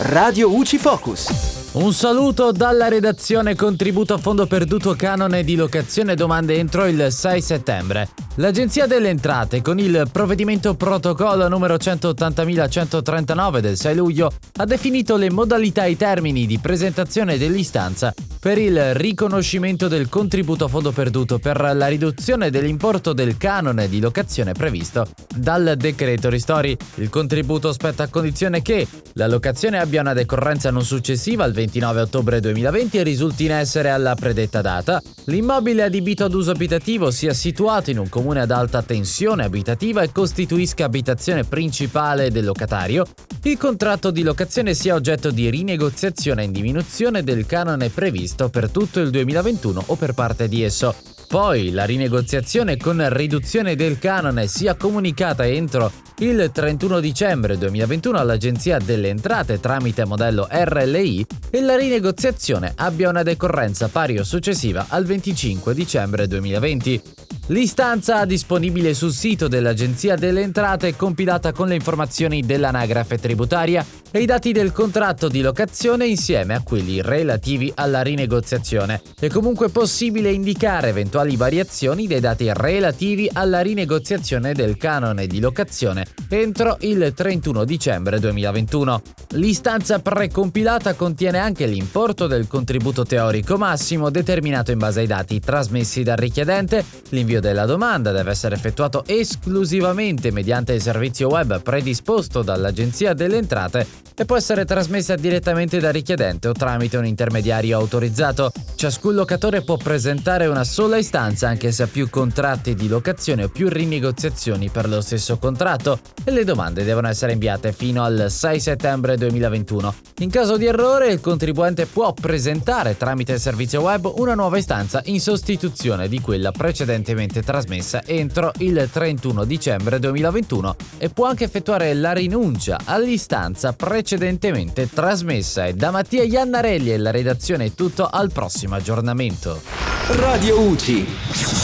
Radio UCI Focus. Un saluto dalla redazione contributo a fondo perduto canone di locazione domande entro il 6 settembre. L'Agenzia delle Entrate, con il provvedimento protocollo numero 180.139 del 6 luglio, ha definito le modalità e i termini di presentazione dell'istanza per il riconoscimento del contributo a fondo perduto per la riduzione dell'importo del canone di locazione previsto dal decreto Ristori. Il contributo spetta a condizione che la locazione abbia una decorrenza non successiva al 29 ottobre 2020 e risulti in essere alla predetta data, l'immobile adibito ad uso abitativo sia situato in un comune ad alta tensione abitativa e costituisca abitazione principale del locatario, il contratto di locazione sia oggetto di rinegoziazione in diminuzione del canone previsto per tutto il 2021 o per parte di esso. Poi la rinegoziazione con riduzione del canone sia comunicata entro il 31 dicembre 2021 all'Agenzia delle Entrate tramite modello RLI e la rinegoziazione abbia una decorrenza pari o successiva al 25 dicembre 2020. L'istanza disponibile sul sito dell'Agenzia delle Entrate è compilata con le informazioni dell'anagrafe tributaria e i dati del contratto di locazione insieme a quelli relativi alla rinegoziazione. È comunque possibile indicare eventuali variazioni dei dati relativi alla rinegoziazione del canone di locazione entro il 31 dicembre 2021. L'istanza precompilata contiene anche l'importo del contributo teorico massimo determinato in base ai dati trasmessi dal richiedente, l'invio della domanda deve essere effettuato esclusivamente mediante il servizio web predisposto dall'Agenzia delle Entrate e può essere trasmessa direttamente dal richiedente o tramite un intermediario autorizzato. Ciascun locatore può presentare una sola istanza anche se ha più contratti di locazione o più rinegoziazioni per lo stesso contratto e le domande devono essere inviate fino al 6 settembre 2021. In caso di errore il contribuente può presentare tramite il servizio web una nuova istanza in sostituzione di quella precedentemente trasmessa entro il 31 dicembre 2021 e può anche effettuare la rinuncia all'istanza precedentemente trasmessa e da Mattia Iannarelli e la redazione è tutto al prossimo aggiornamento. Radio UCI.